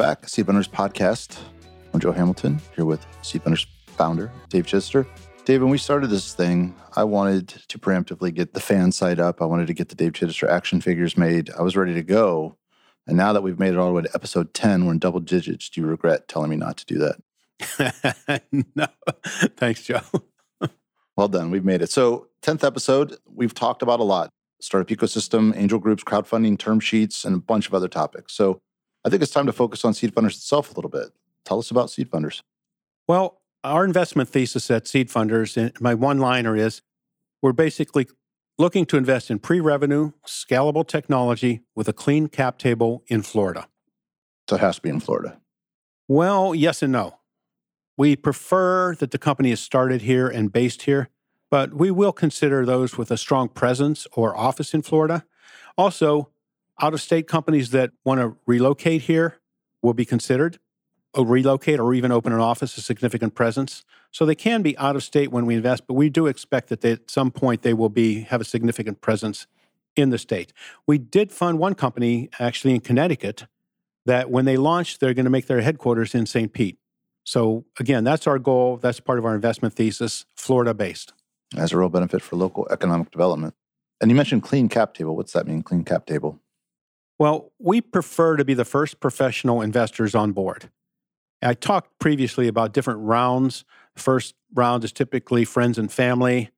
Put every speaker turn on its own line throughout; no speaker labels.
back. Seed Funders Podcast. I'm Joe Hamilton here with Seed Funders founder, Dave Chitester. Dave, when we started this thing, I wanted to preemptively get the fan site up. I wanted to get the Dave Chitester action figures made. I was ready to go. And now that we've made it all the way to episode 10, we're in double digits. Do you regret telling me not to do
that? no. Thanks, Joe.
well done. We've made it. So, 10th episode, we've talked about a lot startup ecosystem, angel groups, crowdfunding, term sheets, and a bunch of other topics. So, I think it's time to focus on Seed Funders itself a little bit. Tell us about Seed Funders.
Well, our investment thesis at Seed Funders, and my one liner is we're basically looking to invest in pre revenue, scalable technology with a clean cap table in Florida.
So it has to be in Florida.
Well, yes and no. We prefer that the company is started here and based here, but we will consider those with a strong presence or office in Florida. Also, out of state companies that want to relocate here will be considered, or relocate or even open an office, a significant presence. So they can be out of state when we invest, but we do expect that they, at some point they will be have a significant presence in the state. We did fund one company actually in Connecticut that when they launch, they're going to make their headquarters in St. Pete. So again, that's our goal. That's part of our investment thesis, Florida based.
As a real benefit for local economic development. And you mentioned clean cap table. What's that mean, clean cap table?
Well, we prefer to be the first professional investors on board. I talked previously about different rounds. First round is typically friends and family,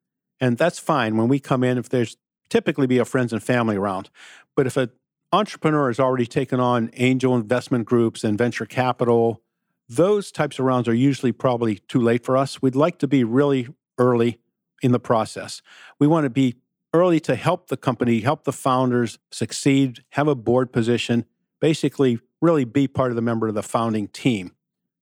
and that's fine when we come in. If there's typically be a friends and family round, but if an entrepreneur has already taken on angel investment groups and venture capital, those types of rounds are usually probably too late for us. We'd like to be really early in the process. We want to be early to help the company, help the founders succeed, have a board position, basically, really be part of the member of the founding team.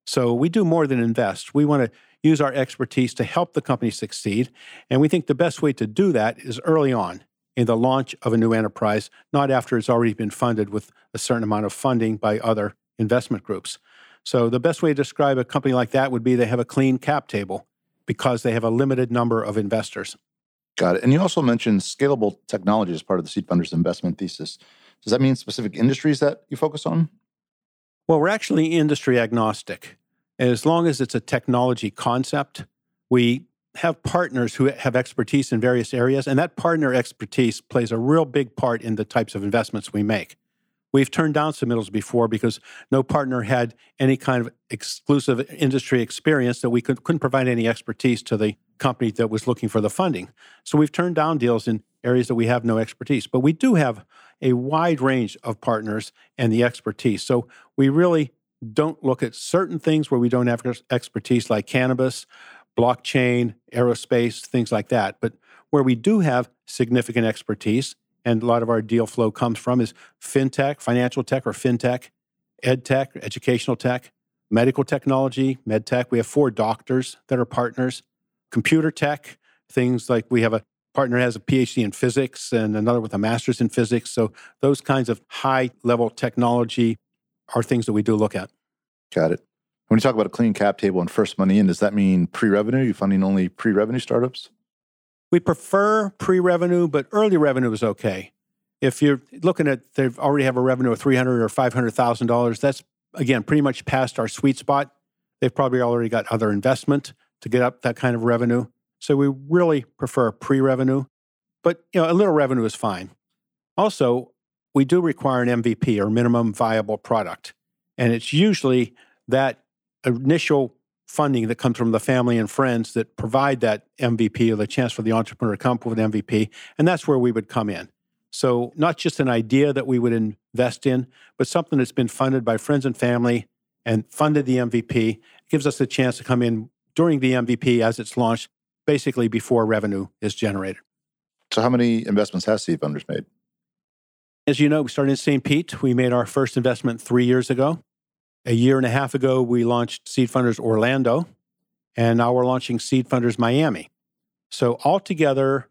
So we do more than invest. We want to use our expertise to help the company succeed. And we think the best way to do that is early on in the launch of a new enterprise, not after it's already been funded with a certain amount of funding by other investment groups. So the best way to describe a company like that would be they have a clean cap table because they have a limited number of investors.
Got it. And you also mentioned scalable technology as part of the seed funders investment thesis. Does that mean specific industries that you focus on?
Well, we're actually industry agnostic. As long as it's a technology concept, we have partners who have expertise in various areas, and that partner expertise plays a real big part in the types of investments we make. We've turned down submittals before because no partner had any kind of exclusive industry experience that we could, couldn't provide any expertise to the company that was looking for the funding. So we've turned down deals in areas that we have no expertise. But we do have a wide range of partners and the expertise. So we really don't look at certain things where we don't have expertise, like cannabis, blockchain, aerospace, things like that. But where we do have significant expertise, and a lot of our deal flow comes from, is fintech, financial tech or fintech, ed tech, educational tech, medical technology, med tech. We have four doctors that are partners, computer tech, things like we have a partner has a PhD in physics and another with a master's in physics. So those kinds of high level technology are things that we do look at.
Got it. When you talk about a clean cap table and first money in, does that mean pre revenue? You funding only pre revenue startups?
We prefer pre revenue, but early revenue is okay. If you're looking at they already have a revenue of three hundred or five hundred thousand dollars, that's again pretty much past our sweet spot. They've probably already got other investment to get up that kind of revenue. So we really prefer pre revenue, but you know a little revenue is fine. Also, we do require an MVP or minimum viable product. And it's usually that initial funding that comes from the family and friends that provide that MVP or the chance for the entrepreneur to come up with an MVP. And that's where we would come in. So, not just an idea that we would invest in, but something that's been funded by friends and family and funded the MVP. It gives us a chance to come in during the MVP as it's launched, basically before revenue is generated.
So, how many investments has Seed Funders made?
As you know, we started in St. Pete. We made our first investment three years ago. A year and a half ago, we launched Seed Funders Orlando, and now we're launching Seed Funders Miami. So, altogether,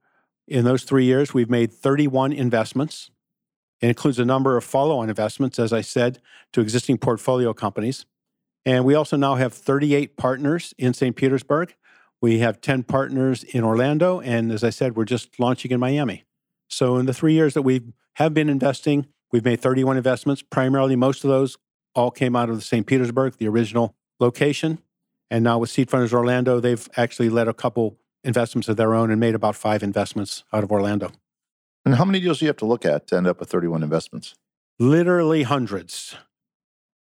in those three years, we've made 31 investments. It includes a number of follow on investments, as I said, to existing portfolio companies. And we also now have 38 partners in St. Petersburg. We have 10 partners in Orlando. And as I said, we're just launching in Miami. So, in the three years that we have been investing, we've made 31 investments. Primarily, most of those all came out of the St. Petersburg, the original location. And now with Seed Funders Orlando, they've actually led a couple investments of their own and made about five investments out of Orlando.
And how many deals do you have to look at to end up with 31 investments?
Literally hundreds.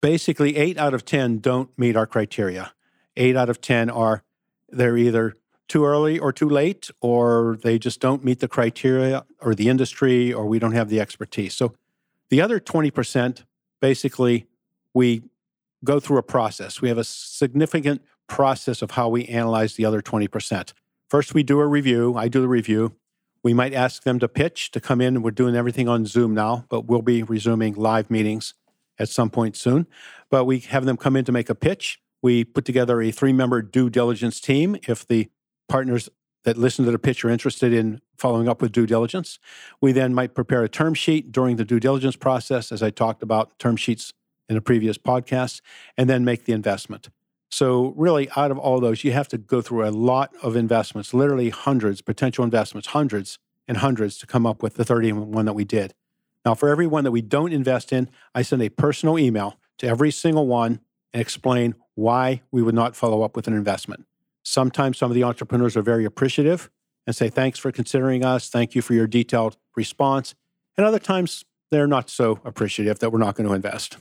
Basically, eight out of 10 don't meet our criteria. Eight out of 10 are, they're either too early or too late, or they just don't meet the criteria or the industry, or we don't have the expertise. So the other 20%, basically, we go through a process. We have a significant process of how we analyze the other 20%. First, we do a review. I do the review. We might ask them to pitch to come in. We're doing everything on Zoom now, but we'll be resuming live meetings at some point soon. But we have them come in to make a pitch. We put together a three member due diligence team if the partners that listen to the pitch are interested in following up with due diligence. We then might prepare a term sheet during the due diligence process, as I talked about term sheets in a previous podcast, and then make the investment. So, really, out of all those, you have to go through a lot of investments, literally hundreds, potential investments, hundreds and hundreds to come up with the 31 that we did. Now, for every one that we don't invest in, I send a personal email to every single one and explain why we would not follow up with an investment. Sometimes some of the entrepreneurs are very appreciative and say, Thanks for considering us. Thank you for your detailed response. And other times they're not so appreciative that we're not going to invest.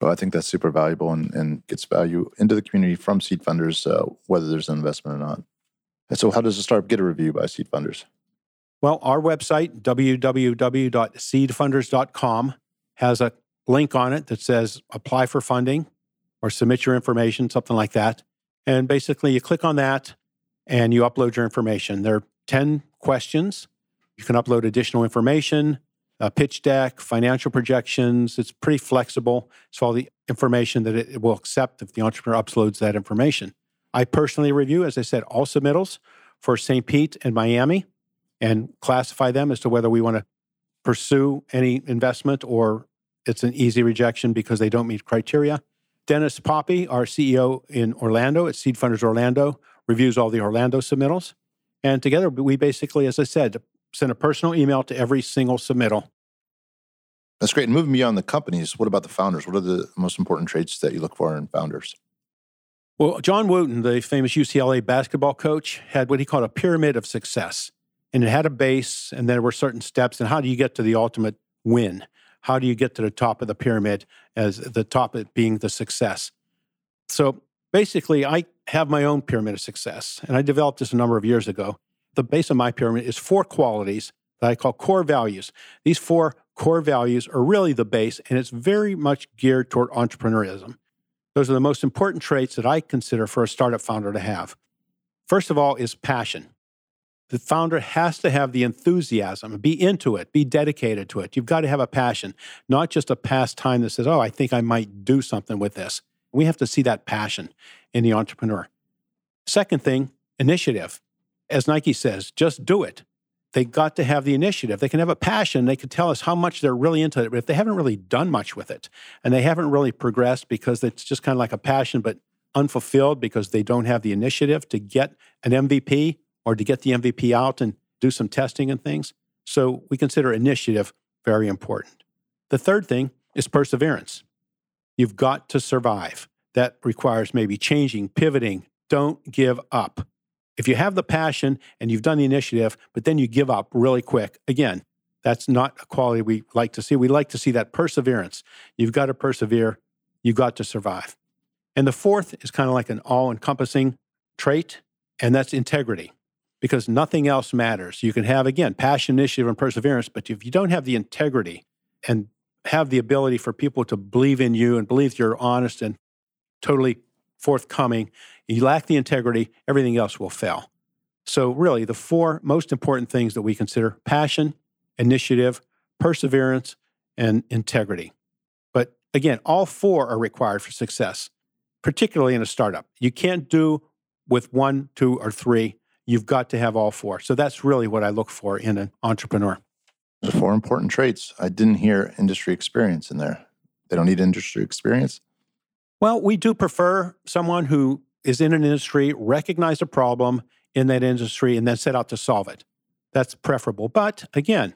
Well, I think that's super valuable and, and gets value into the community from seed funders, uh, whether there's an investment or not. And so, how does a startup get a review by seed funders?
Well, our website, www.seedfunders.com, has a link on it that says apply for funding or submit your information, something like that. And basically, you click on that and you upload your information. There are 10 questions. You can upload additional information, a pitch deck, financial projections. It's pretty flexible. It's all the information that it will accept if the entrepreneur uploads that information. I personally review, as I said, all submittals for St. Pete and Miami and classify them as to whether we want to pursue any investment or it's an easy rejection because they don't meet criteria. Dennis Poppy, our CEO in Orlando at Seed Funders Orlando, reviews all the Orlando submittals. And together, we basically, as I said, send a personal email to every single submittal.
That's great. And moving beyond the companies, what about the founders? What are the most important traits that you look for in founders?
Well, John Wooden, the famous UCLA basketball coach, had what he called a pyramid of success. And it had a base, and there were certain steps. And how do you get to the ultimate win? How do you get to the top of the pyramid as the top of being the success? So basically, I have my own pyramid of success, and I developed this a number of years ago. The base of my pyramid is four qualities that I call core values. These four core values are really the base, and it's very much geared toward entrepreneurism. Those are the most important traits that I consider for a startup founder to have. First of all, is passion the founder has to have the enthusiasm, be into it, be dedicated to it. You've got to have a passion, not just a pastime that says, oh, I think I might do something with this. We have to see that passion in the entrepreneur. Second thing, initiative. As Nike says, just do it. They got to have the initiative. They can have a passion. They can tell us how much they're really into it. But if they haven't really done much with it and they haven't really progressed because it's just kind of like a passion, but unfulfilled because they don't have the initiative to get an MVP or to get the MVP out and do some testing and things. So we consider initiative very important. The third thing is perseverance. You've got to survive. That requires maybe changing, pivoting. Don't give up. If you have the passion and you've done the initiative, but then you give up really quick, again, that's not a quality we like to see. We like to see that perseverance. You've got to persevere, you've got to survive. And the fourth is kind of like an all encompassing trait, and that's integrity because nothing else matters. You can have, again, passion, initiative, and perseverance, but if you don't have the integrity and have the ability for people to believe in you and believe you're honest and totally forthcoming, you lack the integrity, everything else will fail. So, really, the four most important things that we consider passion, initiative, perseverance, and integrity. But again, all four are required for success, particularly in a startup. You can't do with one, two, or three you've got to have all four. So that's really what I look for in an entrepreneur.
The four important traits. I didn't hear industry experience in there. They don't need industry experience.
Well, we do prefer someone who is in an industry, recognize a problem in that industry, and then set out to solve it. That's preferable. But again,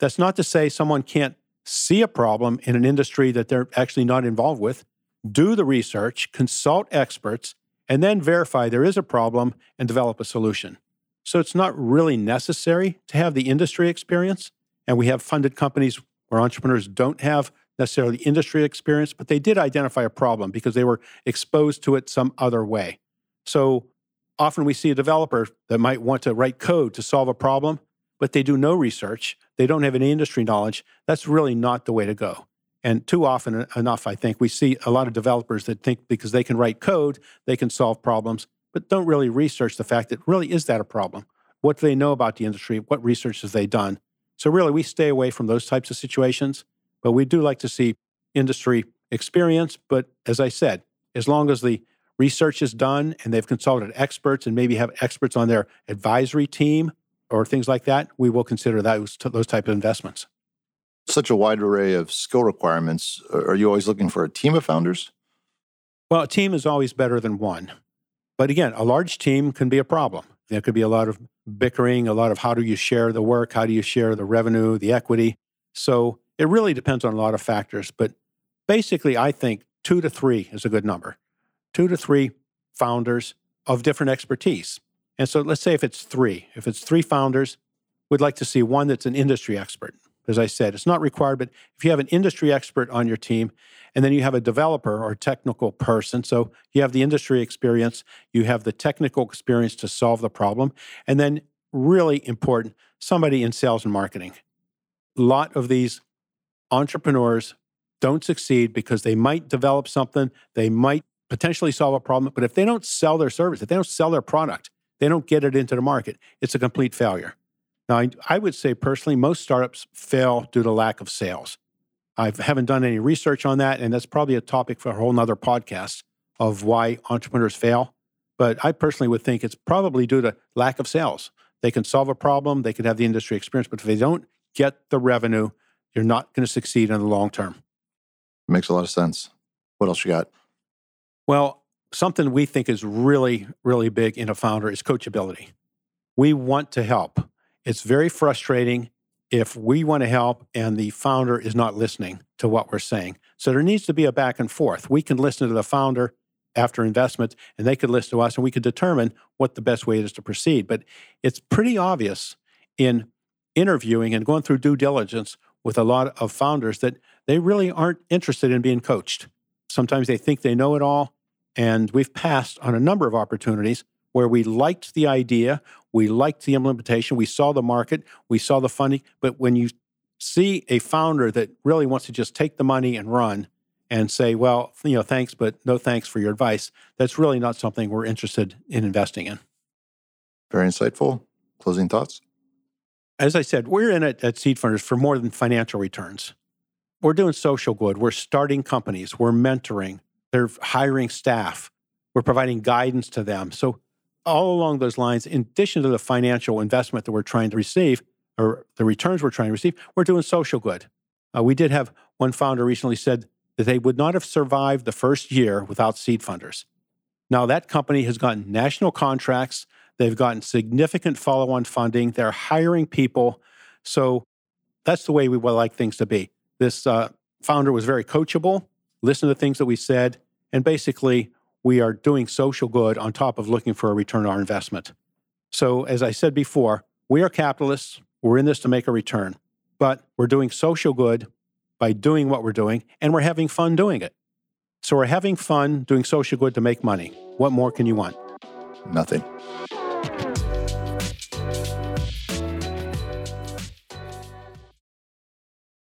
that's not to say someone can't see a problem in an industry that they're actually not involved with, do the research, consult experts, and then verify there is a problem and develop a solution. So it's not really necessary to have the industry experience. And we have funded companies where entrepreneurs don't have necessarily industry experience, but they did identify a problem because they were exposed to it some other way. So often we see a developer that might want to write code to solve a problem, but they do no research. They don't have any industry knowledge. That's really not the way to go. And too often enough, I think we see a lot of developers that think because they can write code, they can solve problems, but don't really research the fact that really is that a problem? What do they know about the industry? What research have they done? So really, we stay away from those types of situations, but we do like to see industry experience. But as I said, as long as the research is done and they've consulted experts and maybe have experts on their advisory team or things like that, we will consider those those type of investments
such a wide array of skill requirements, are you always looking for a team of founders?
Well, a team is always better than one. But again, a large team can be a problem. There could be a lot of bickering, a lot of how do you share the work, how do you share the revenue, the equity. So it really depends on a lot of factors. But basically, I think two to three is a good number. Two to three founders of different expertise. And so let's say if it's three, if it's three founders, we'd like to see one that's an industry expert, as I said, it's not required, but if you have an industry expert on your team, and then you have a developer or technical person, so you have the industry experience, you have the technical experience to solve the problem, and then really important, somebody in sales and marketing. A lot of these entrepreneurs don't succeed because they might develop something, they might potentially solve a problem, but if they don't sell their service, if they don't sell their product, they don't get it into the market, it's a complete failure. Now, I, I would say personally, most startups fail due to lack of sales. I haven't done any research on that, and that's probably a topic for a whole nother podcast of why entrepreneurs fail. But I personally would think it's probably due to lack of sales. They can solve a problem, they can have the industry experience, but if they don't get the revenue, you're not going to succeed in the long term.
Makes a lot of sense. What else you got?
Well, something we think is really, really big in a founder is coachability. We want to help. It's very frustrating if we want to help and the founder is not listening to what we're saying. So there needs to be a back and forth. We can listen to the founder after investment and they could listen to us and we could determine what the best way is to proceed. But it's pretty obvious in interviewing and going through due diligence with a lot of founders that they really aren't interested in being coached. Sometimes they think they know it all. And we've passed on a number of opportunities where we liked the idea, we liked the implementation, we saw the market, we saw the funding. But when you see a founder that really wants to just take the money and run and say, well, you know, thanks, but no thanks for your advice, that's really not something we're interested in investing in.
Very insightful. Closing thoughts?
As I said, we're in it at Seed Funders for more than financial returns. We're doing social good. We're starting companies. We're mentoring. They're hiring staff. We're providing guidance to them. So all along those lines, in addition to the financial investment that we're trying to receive or the returns we're trying to receive, we're doing social good. Uh, we did have one founder recently said that they would not have survived the first year without seed funders. Now, that company has gotten national contracts, they've gotten significant follow on funding, they're hiring people. So that's the way we would like things to be. This uh, founder was very coachable, listened to things that we said, and basically we are doing social good on top of looking for a return on our investment. So, as I said before, we are capitalists. We're in this to make a return, but we're doing social good by doing what we're doing, and we're having fun doing it. So, we're having fun doing social good to make money. What more can you want?
Nothing.